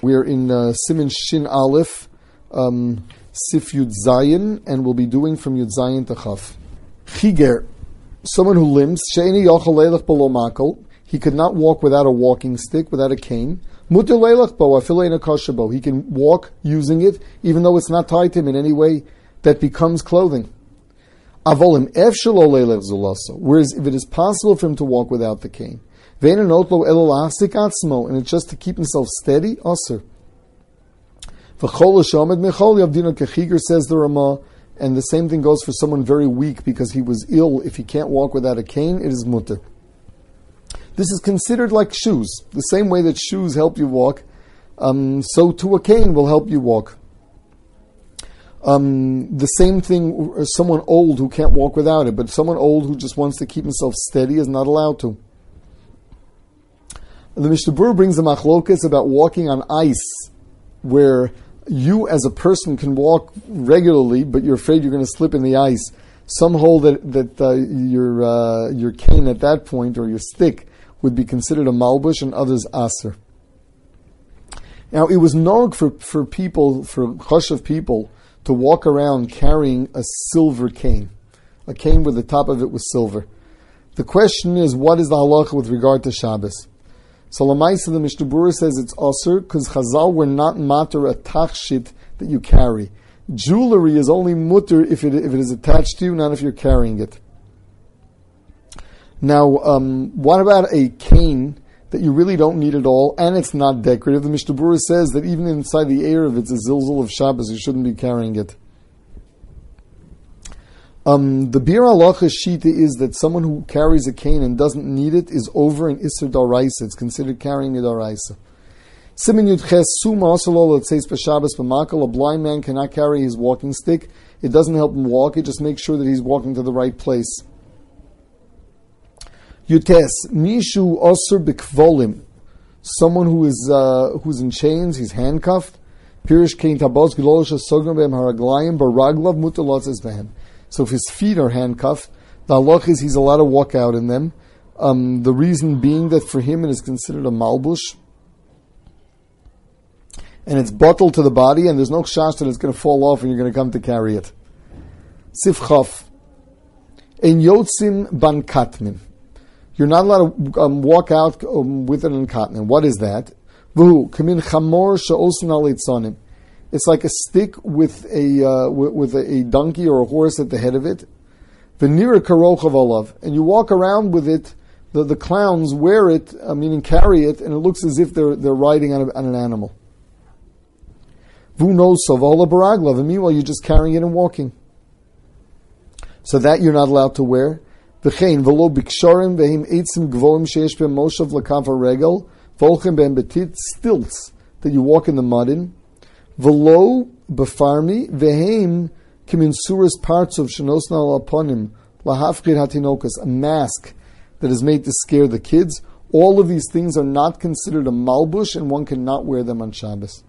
We're in uh, Siman Shin Aleph, um, Sif Yud Zayin, and we'll be doing from Yud Zayin to Chaf. Chiger, someone who limps, Sheini Below Makel, he could not walk without a walking stick, without a cane. Mutter Leilach Bo, Afile Bo, he can walk using it, even though it's not tied to him in any way that becomes clothing. Avolim Efshelo Leilach Zulaso, whereas if it is possible for him to walk without the cane, and it's just to keep himself steady, aser. says the Ramah, and the same thing goes for someone very weak because he was ill. If he can't walk without a cane, it is mutter. This is considered like shoes. The same way that shoes help you walk, um, so too a cane will help you walk. Um, the same thing, someone old who can't walk without it, but someone old who just wants to keep himself steady is not allowed to. The Mishnah Berurah brings a machlokas about walking on ice, where you as a person can walk regularly, but you're afraid you're going to slip in the ice. Some hold that that uh, your uh, your cane at that point or your stick would be considered a malbush, and others aser. Now it was nog for, for people for hush of people to walk around carrying a silver cane, a cane where the top of it was silver. The question is, what is the halacha with regard to Shabbos? So Lamaisa, the Mishnah says it's osir because Chazal were not matter a tachshit that you carry. Jewelry is only mutter if it, if it is attached to you, not if you're carrying it. Now, um, what about a cane that you really don't need at all and it's not decorative? The Mishnah says that even inside the air of it's a zilzul of Shabbos, you shouldn't be carrying it. Um, the Biur Halacha Shita is that someone who carries a cane and doesn't need it is over an Isser Daraisa. It's considered carrying a Daraisa. Simin Yudches Suma Asalol, it says Peshabas B'makal, a blind man cannot carry his walking stick. It doesn't help him walk, it just makes sure that he's walking to the right place. Yutes, Mishu Osir Bikvolim, someone who is uh, who's in chains, he's handcuffed. Pirish Kain Tabos Sogam Behem Haraglayim Baraglav Mutalotzes Behem. So if his feet are handcuffed, the halach is he's allowed to walk out in them. Um, the reason being that for him it is considered a malbush. And it's bottled to the body, and there's no chash that it's going to fall off and you're going to come to carry it. Sifchaf. In Yotzin ban katmin. You're not allowed to um, walk out um, with an katmin. What is that? Vuhu, kamin chamor she'osun al it's like a stick with a uh, with, a, donkey or a horse at the head of it. Venira karochav and you walk around with it. The, the clowns wear it, uh, meaning carry it, and it looks as if they're they're riding on, a, on an animal. Vu knows sovala baraglav, and meanwhile you're just carrying it and walking. So that you're not allowed to wear. V'chein v'lo biksharim v'him eitzim gvoim sheish ben moshav lakav regel volchem ben betit stilts that you walk in the mud in. Velo befarmi vehem kiminsuras parts of shenosna alaponim lahafkir hatinokas, a mask that is made to scare the kids. All of these things are not considered a malbush, and one cannot wear them on Shabbos.